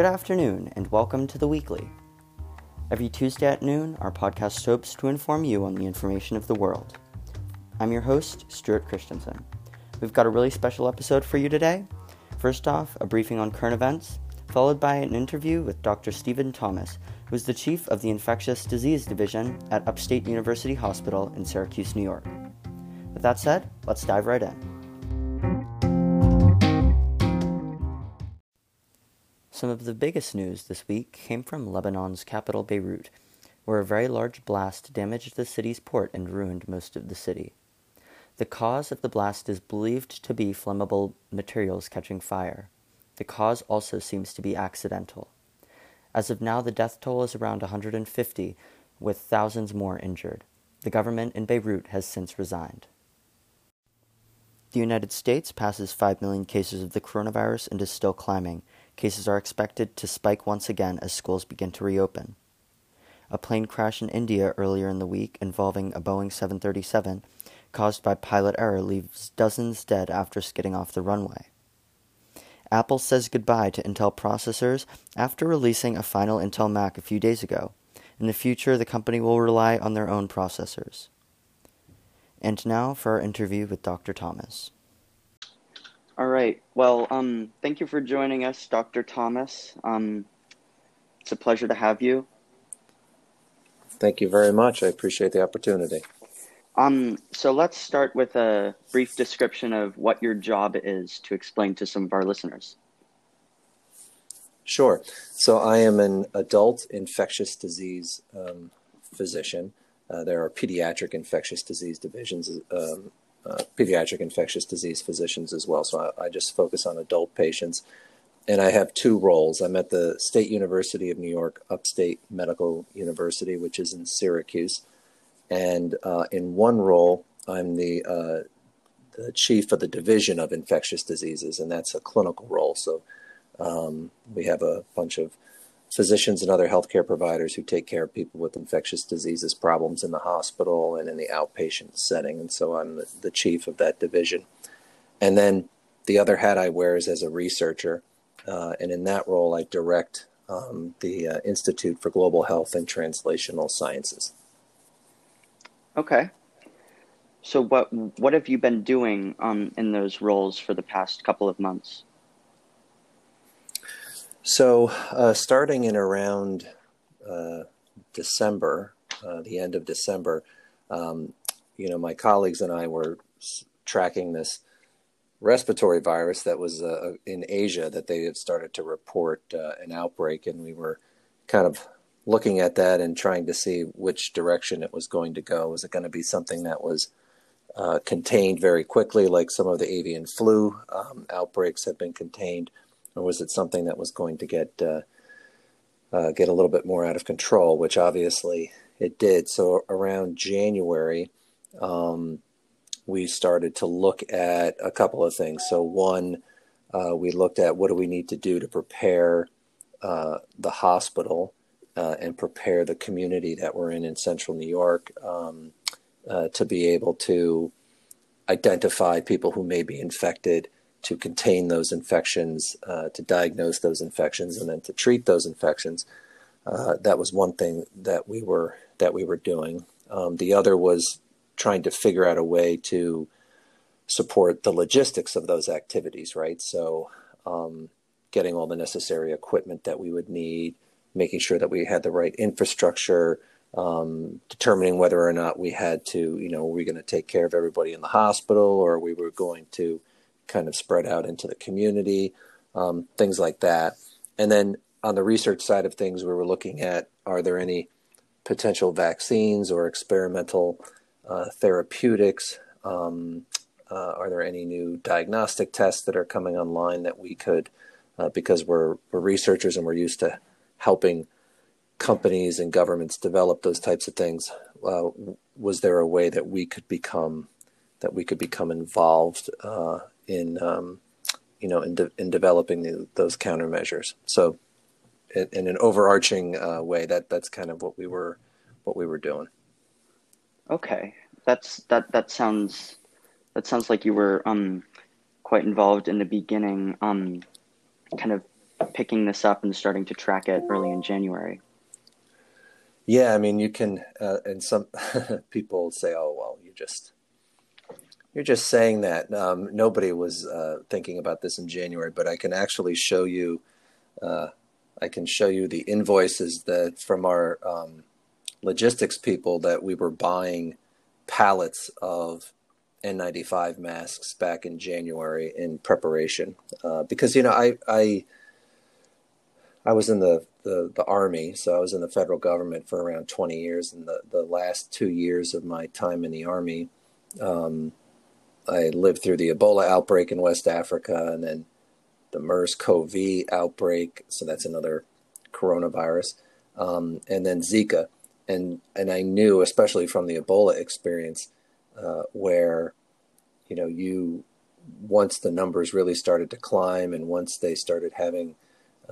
Good afternoon, and welcome to the Weekly. Every Tuesday at noon, our podcast hopes to inform you on the information of the world. I'm your host, Stuart Christensen. We've got a really special episode for you today. First off, a briefing on current events, followed by an interview with Dr. Stephen Thomas, who is the chief of the Infectious Disease Division at Upstate University Hospital in Syracuse, New York. With that said, let's dive right in. Some of the biggest news this week came from Lebanon's capital, Beirut, where a very large blast damaged the city's port and ruined most of the city. The cause of the blast is believed to be flammable materials catching fire. The cause also seems to be accidental. As of now, the death toll is around 150, with thousands more injured. The government in Beirut has since resigned. The United States passes 5 million cases of the coronavirus and is still climbing. Cases are expected to spike once again as schools begin to reopen. A plane crash in India earlier in the week involving a Boeing 737 caused by pilot error leaves dozens dead after skidding off the runway. Apple says goodbye to Intel processors after releasing a final Intel Mac a few days ago. In the future, the company will rely on their own processors. And now for our interview with Dr. Thomas. All right. Well, um, thank you for joining us, Dr. Thomas. Um, it's a pleasure to have you. Thank you very much. I appreciate the opportunity. Um, so let's start with a brief description of what your job is to explain to some of our listeners. Sure. So I am an adult infectious disease um, physician. Uh, there are pediatric infectious disease divisions um, uh, pediatric infectious disease physicians as well. So I, I, just focus on adult patients. And I have two roles. I'm at the State University of New York, Upstate Medical University, which is in Syracuse. And uh, in one role, I'm the, uh, the chief of the Division of Infectious Diseases, and that's a clinical role. So um, we have a bunch of physicians and other healthcare providers who take care of people with infectious diseases problems in the hospital and in the outpatient setting. And so I'm the, chief of that division. And then the other hat I wear is as a researcher. Uh, and in that role, I direct um, the uh, Institute for Global Health and Translational Sciences. Okay. So what what have you been doing um, in those roles for the past couple of months? So, uh, starting in around uh, December, uh, the end of December, um, you know, my colleagues and I were tracking this respiratory virus that was uh, in Asia that they had started to report uh, an outbreak, and we were kind of looking at that and trying to see which direction it was going to go. Was it going to be something that was uh, contained very quickly, like some of the avian flu um, outbreaks have been contained? Or was it something that was going to get uh, uh, get a little bit more out of control? Which obviously it did. So around January, um, we started to look at a couple of things. So one, uh, we looked at what do we need to do to prepare uh, the hospital uh, and prepare the community that we're in in Central New York um, uh, to be able to identify people who may be infected to contain those infections, uh, to diagnose those infections, and then to treat those infections. Uh, that was one thing that we were that we were doing. Um, the other was trying to figure out a way to support the logistics of those activities. Right, so um, getting all the necessary equipment that we would need, making sure that we had the right infrastructure. Um, determining whether or not we had to, you know, were we going to take care of everybody in the hospital or we were going to kind of spread out into the community, um, things like that. And then on the research side of things, we were looking at are there any potential vaccines or experimental uh, therapeutics? Um, uh, are there any new diagnostic tests that are coming online that we could, uh, because we're, we're researchers and we're used to helping companies and governments develop those types of things? Uh, was there a way that we could become that we could become involved uh, in um, you know in, de- in developing the, those countermeasures. So, in, in an overarching uh, way, that that's kind of what we were what we were doing. Okay, that's that that sounds that sounds like you were um, quite involved in the beginning, um, kind of picking this up and starting to track it early in January. Yeah, I mean, you can, uh, and some people say, "Oh, well, you just you're just saying that." Um, nobody was uh, thinking about this in January, but I can actually show you. Uh, I can show you the invoices that from our um, logistics people that we were buying pallets of N95 masks back in January in preparation uh, because you know I I I was in the, the the army, so I was in the federal government for around 20 years, and the the last two years of my time in the army, um, I lived through the Ebola outbreak in West Africa, and then the MERS-CoV outbreak, so that's another coronavirus, um, and then Zika, and and I knew, especially from the Ebola experience, uh, where you know you once the numbers really started to climb, and once they started having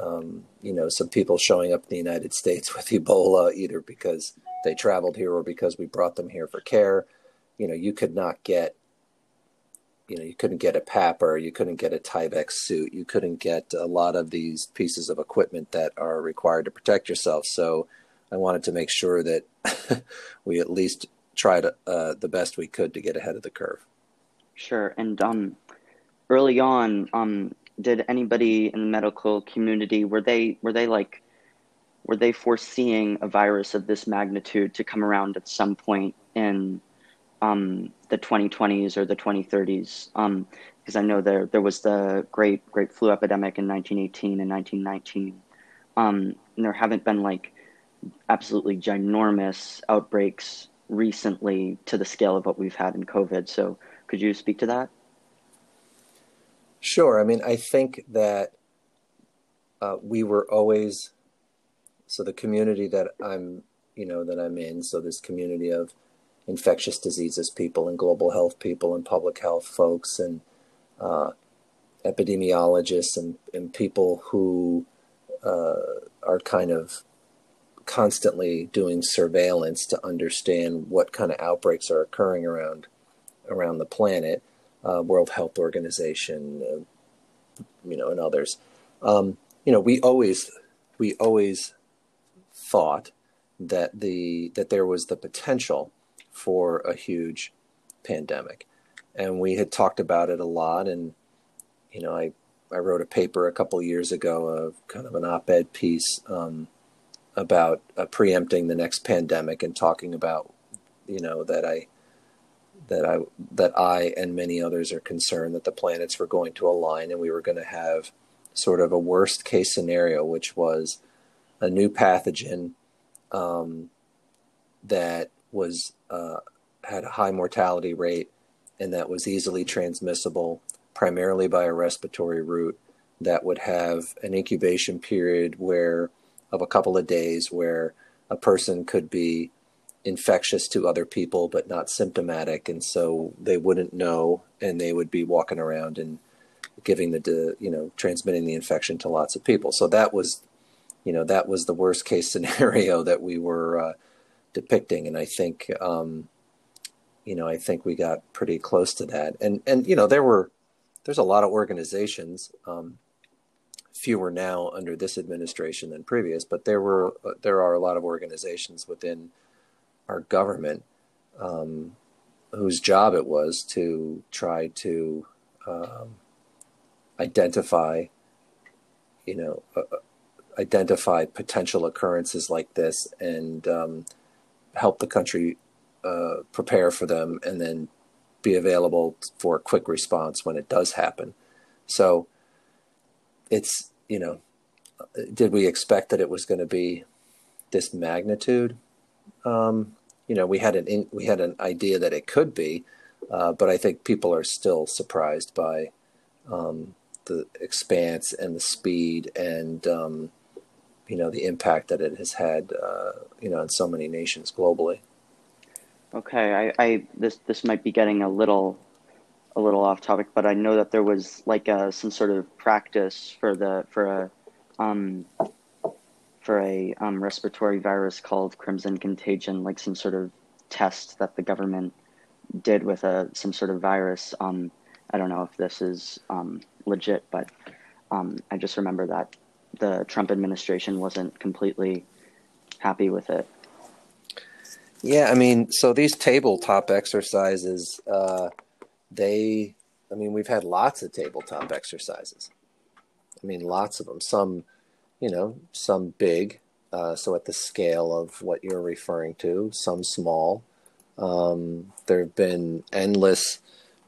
um, you know, some people showing up in the United States with Ebola, either because they traveled here or because we brought them here for care. You know, you could not get, you know, you couldn't get a PAPR, you couldn't get a Tyvek suit, you couldn't get a lot of these pieces of equipment that are required to protect yourself. So I wanted to make sure that we at least tried uh, the best we could to get ahead of the curve. Sure. And um, early on, um, did anybody in the medical community were they were they like were they foreseeing a virus of this magnitude to come around at some point in um, the 2020s or the 2030s? Um, because I know there there was the great great flu epidemic in 1918 and 1919, um, and there haven't been like absolutely ginormous outbreaks recently to the scale of what we've had in COVID. So could you speak to that? Sure. I mean, I think that uh, we were always so the community that I'm, you know, that I'm in. So this community of infectious diseases people and global health people and public health folks and uh, epidemiologists and, and people who uh, are kind of constantly doing surveillance to understand what kind of outbreaks are occurring around around the planet uh, World Health Organization, uh, you know, and others. Um, you know, we always we always thought that the that there was the potential for a huge pandemic, and we had talked about it a lot. And you know, I I wrote a paper a couple years ago, of kind of an op-ed piece um, about uh, preempting the next pandemic and talking about you know that I that I that I and many others are concerned that the planets were going to align and we were going to have sort of a worst case scenario, which was a new pathogen um, that was uh, had a high mortality rate and that was easily transmissible, primarily by a respiratory route. That would have an incubation period where of a couple of days where a person could be infectious to other people but not symptomatic and so they wouldn't know and they would be walking around and giving the you know transmitting the infection to lots of people so that was you know that was the worst case scenario that we were uh, depicting and i think um, you know i think we got pretty close to that. And and you know there were there's a lot of organizations um, fewer now under this administration than previous but there were there are a lot of organizations within our government, um, whose job it was to try to um, identify, you know, uh, uh, identify potential occurrences like this and um, help the country uh, prepare for them and then be available for a quick response when it does happen. So it's, you know, did we expect that it was going to be this magnitude? Um, you know we had an we had an idea that it could be, uh, but I think people are still surprised by um, the expanse and the speed and um, you know the impact that it has had uh, you know in so many nations globally. Okay, I, I this this might be getting a little a little off topic, but I know that there was like a, some sort of practice for the for a um, for a um, respiratory virus called crimson contagion, like some sort of test that the government did with a some sort of virus. Um, I don't know if this is um, legit, but um, I just remember that the Trump administration wasn't completely happy with it. Yeah, I mean, so these tabletop exercises, uh, they, I mean, we've had lots of tabletop exercises. I mean, lots of them. Some, you know, some big, uh, so at the scale of what you're referring to, some small. Um, there have been endless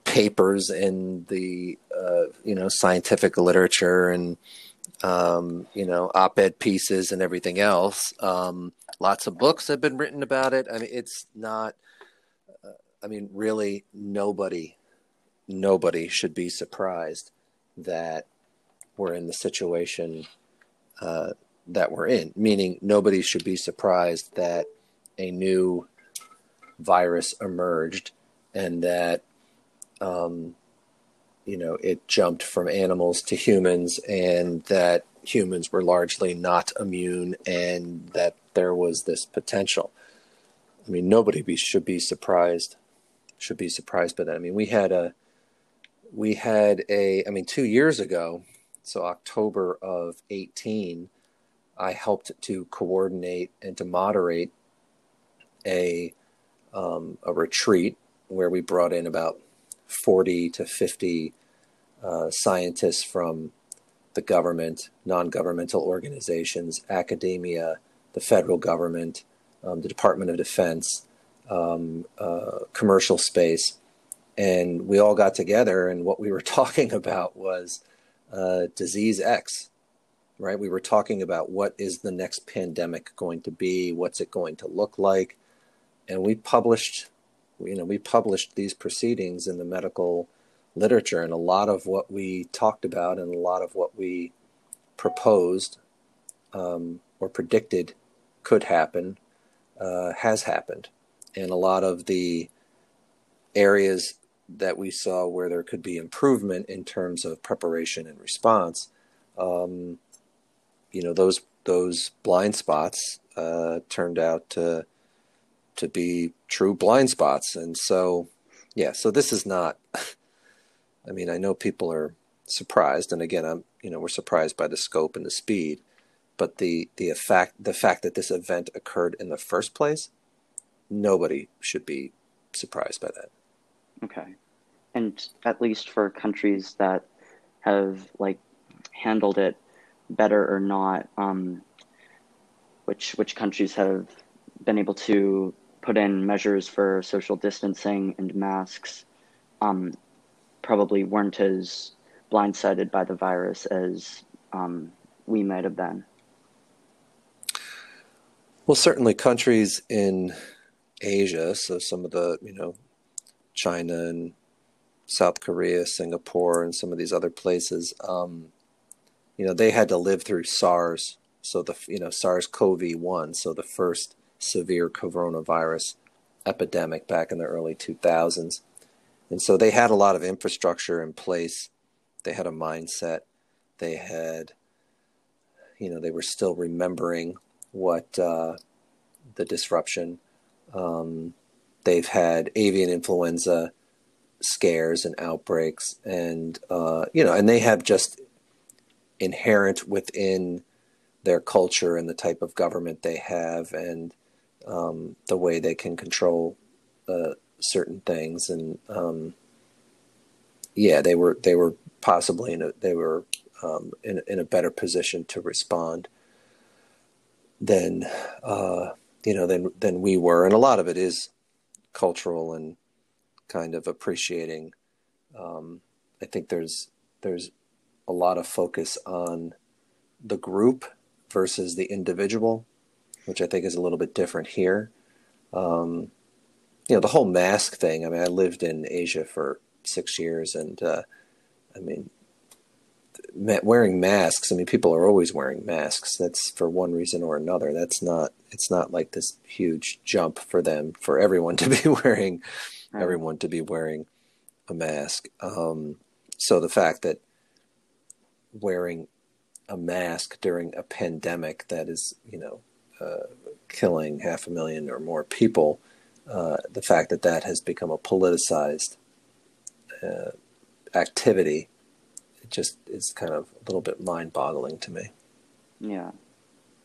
papers in the, uh, you know, scientific literature and, um, you know, op-ed pieces and everything else. Um, lots of books have been written about it. I mean, it's not. Uh, I mean, really, nobody, nobody should be surprised that we're in the situation uh, that we're in. Meaning, nobody should be surprised that a new virus emerged and that um, you know it jumped from animals to humans and that humans were largely not immune and that there was this potential. I mean nobody be, should be surprised should be surprised by that. I mean we had a we had a i mean 2 years ago so october of 18 i helped to coordinate and to moderate a um, a retreat where we brought in about 40 to 50 uh, scientists from the government, non governmental organizations, academia, the federal government, um, the Department of Defense, um, uh, commercial space. And we all got together, and what we were talking about was uh, disease X, right? We were talking about what is the next pandemic going to be, what's it going to look like. And we published you know, we published these proceedings in the medical literature, and a lot of what we talked about and a lot of what we proposed um, or predicted could happen uh, has happened. And a lot of the areas that we saw where there could be improvement in terms of preparation and response, um, you know, those those blind spots uh, turned out to to be true blind spots. And so, yeah, so this is not, I mean, I know people are surprised. And again, I'm, you know, we're surprised by the scope and the speed, but the, the fact, the fact that this event occurred in the first place, nobody should be surprised by that. Okay. And at least for countries that have like handled it better or not, um, which which countries have been able to put in measures for social distancing and masks um, probably weren't as blindsided by the virus as um, we might have been. Well, certainly countries in Asia, so some of the, you know, China and South Korea, Singapore, and some of these other places, um, you know, they had to live through SARS. So the, you know, SARS-CoV-1, so the first severe coronavirus epidemic back in the early 2000s. And so they had a lot of infrastructure in place. They had a mindset. They had, you know, they were still remembering what uh, the disruption. Um, they've had avian influenza scares and outbreaks, and uh, you know, and they have just inherent within their culture and the type of government they have, and um, the way they can control uh, certain things, and um, yeah, they were they were possibly in a they were um, in in a better position to respond than uh, you know than than we were, and a lot of it is cultural and kind of appreciating. Um, I think there's there's a lot of focus on the group versus the individual which I think is a little bit different here. Um, you know, the whole mask thing. I mean, I lived in Asia for six years, and uh, I mean, wearing masks. I mean, people are always wearing masks. That's for one reason or another. That's not. It's not like this huge jump for them for everyone to be wearing, right. everyone to be wearing a mask. Um, so the fact that wearing a mask during a pandemic that is, you know, killing half a million or more people, uh, the fact that that has become a politicized uh, activity it just is kind of a little bit mind boggling to me. Yeah.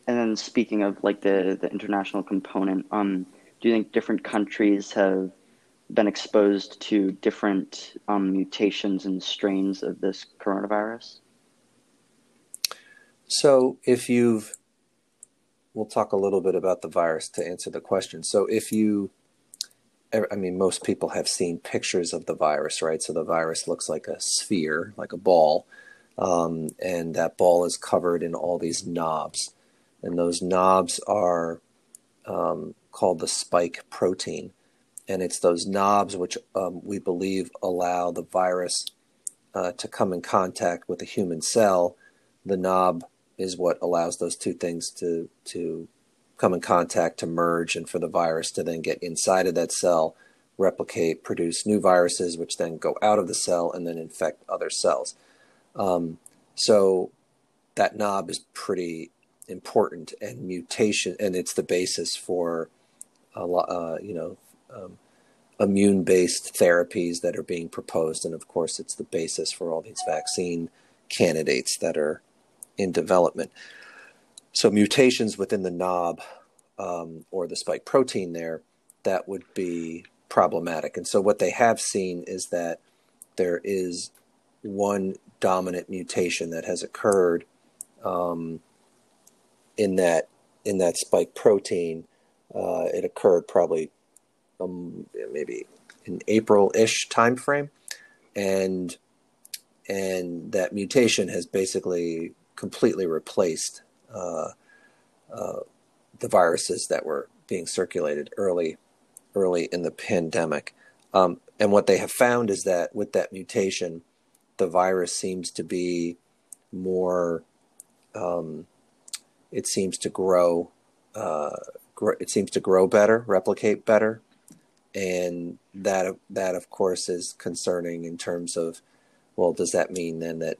And then speaking of like the the international component, um, do you think different countries have been exposed to different um, mutations and strains of this coronavirus? So, if you've, we'll talk a little bit about the virus to answer the question. So, if you, I mean, most people have seen pictures of the virus, right? So, the virus looks like a sphere, like a ball, um, and that ball is covered in all these knobs. And those knobs are um, called the spike protein. And it's those knobs which um, we believe allow the virus uh, to come in contact with a human cell. The knob is what allows those two things to to come in contact to merge and for the virus to then get inside of that cell replicate produce new viruses which then go out of the cell and then infect other cells. Um, so that knob is pretty important and mutation and it's the basis for a lot uh, you know um, immune based therapies that are being proposed and of course it's the basis for all these vaccine candidates that are in development. So mutations within the knob um, or the spike protein there, that would be problematic. And so what they have seen is that there is one dominant mutation that has occurred um, in that in that spike protein. Uh, it occurred probably um, maybe in April-ish timeframe, and and that mutation has basically completely replaced uh, uh, the viruses that were being circulated early early in the pandemic. Um, and what they have found is that with that mutation, the virus seems to be more. Um, it seems to grow. Uh, gr- it seems to grow better, replicate better, and that that of course is concerning in terms of, well, does that mean then that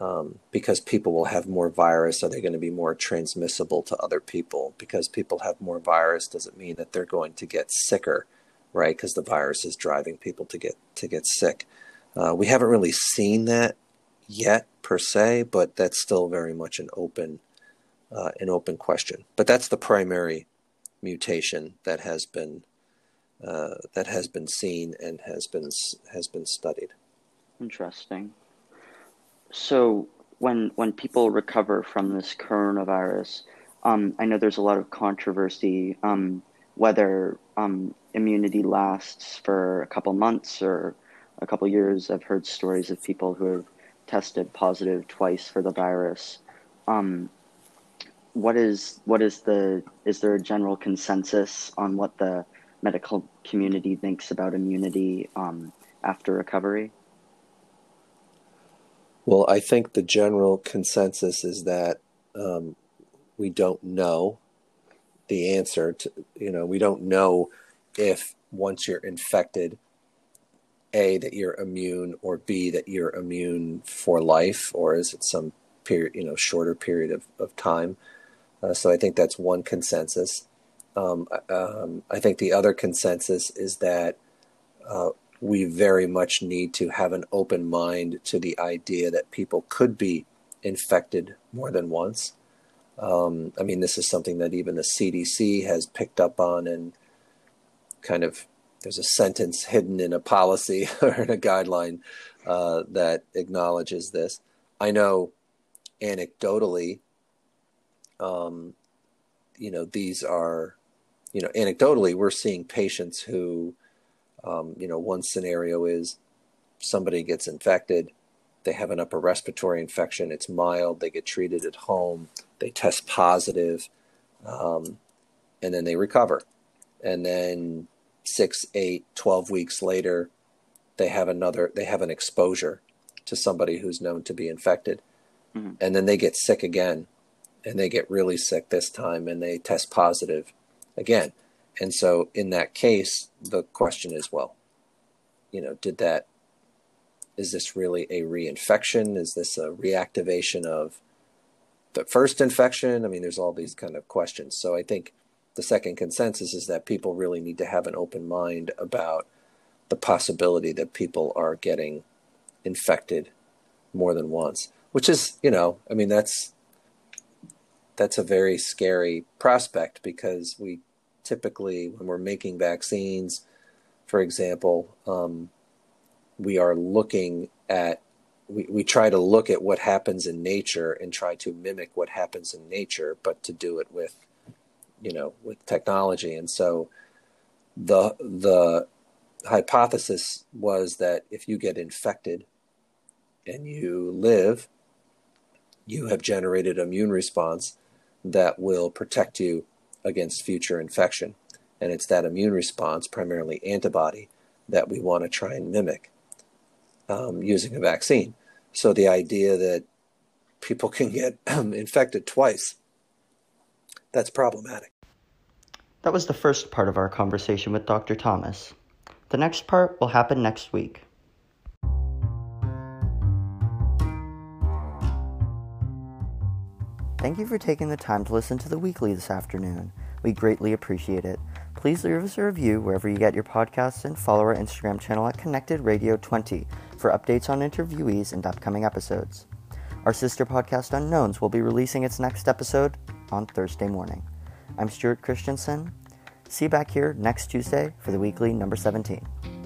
um, because people will have more virus, are they going to be more transmissible to other people? Because people have more virus doesn't mean that they're going to get sicker, right? Because the virus is driving people to get to get sick. Uh, we haven't really seen that yet per se, but that's still very much an open uh, an open question. But that's the primary mutation that has been uh, that has been seen and has been has been studied. Interesting. So when when people recover from this coronavirus, um, I know there's a lot of controversy um, whether um, immunity lasts for a couple months or a couple years. I've heard stories of people who have tested positive twice for the virus. Um, what is what is the is there a general consensus on what the medical community thinks about immunity um, after recovery? Well, I think the general consensus is that um, we don't know the answer to, you know, we don't know if once you're infected, A, that you're immune, or B, that you're immune for life, or is it some period, you know, shorter period of, of time? Uh, so I think that's one consensus. Um, um, I think the other consensus is that uh, we very much need to have an open mind to the idea that people could be infected more than once. Um, I mean, this is something that even the CDC has picked up on, and kind of there's a sentence hidden in a policy or in a guideline uh, that acknowledges this. I know anecdotally, um, you know, these are, you know, anecdotally, we're seeing patients who um, you know, one scenario is somebody gets infected, they have an upper respiratory infection, it's mild, they get treated at home, they test positive, um, and then they recover. And then six, eight, 12 weeks later, they have another, they have an exposure to somebody who's known to be infected. Mm-hmm. And then they get sick again, and they get really sick this time, and they test positive again. And so in that case, the question is, well, you know, did that, is this really a reinfection? Is this a reactivation of the first infection? I mean, there's all these kind of questions. So I think the second consensus is that people really need to have an open mind about the possibility that people are getting infected more than once, which is, you know, I mean, that's that's a very scary prospect because we typically, when we're making vaccines, for example, um, we are looking at we, we try to look at what happens in nature and try to mimic what happens in nature, but to do it with, you know, with technology. And so the the hypothesis was that if you get infected and you live, you have generated immune response that will protect you against future infection. And it's that immune response, primarily antibody, that we want to try and mimic um, using a vaccine. So the idea that people can get infected twice, that's problematic. That was the first part of our conversation with Dr. Thomas. The next part will happen next week. Thank you for taking the time to listen to the weekly this afternoon. We greatly appreciate it. Please leave us a review wherever you get your podcasts and follow our Instagram channel at Connected Radio 20 for updates on interviewees and upcoming episodes. Our sister podcast Unknowns will be releasing its next episode on Thursday morning. I'm Stuart Christensen. See you back here next Tuesday for the weekly number 17.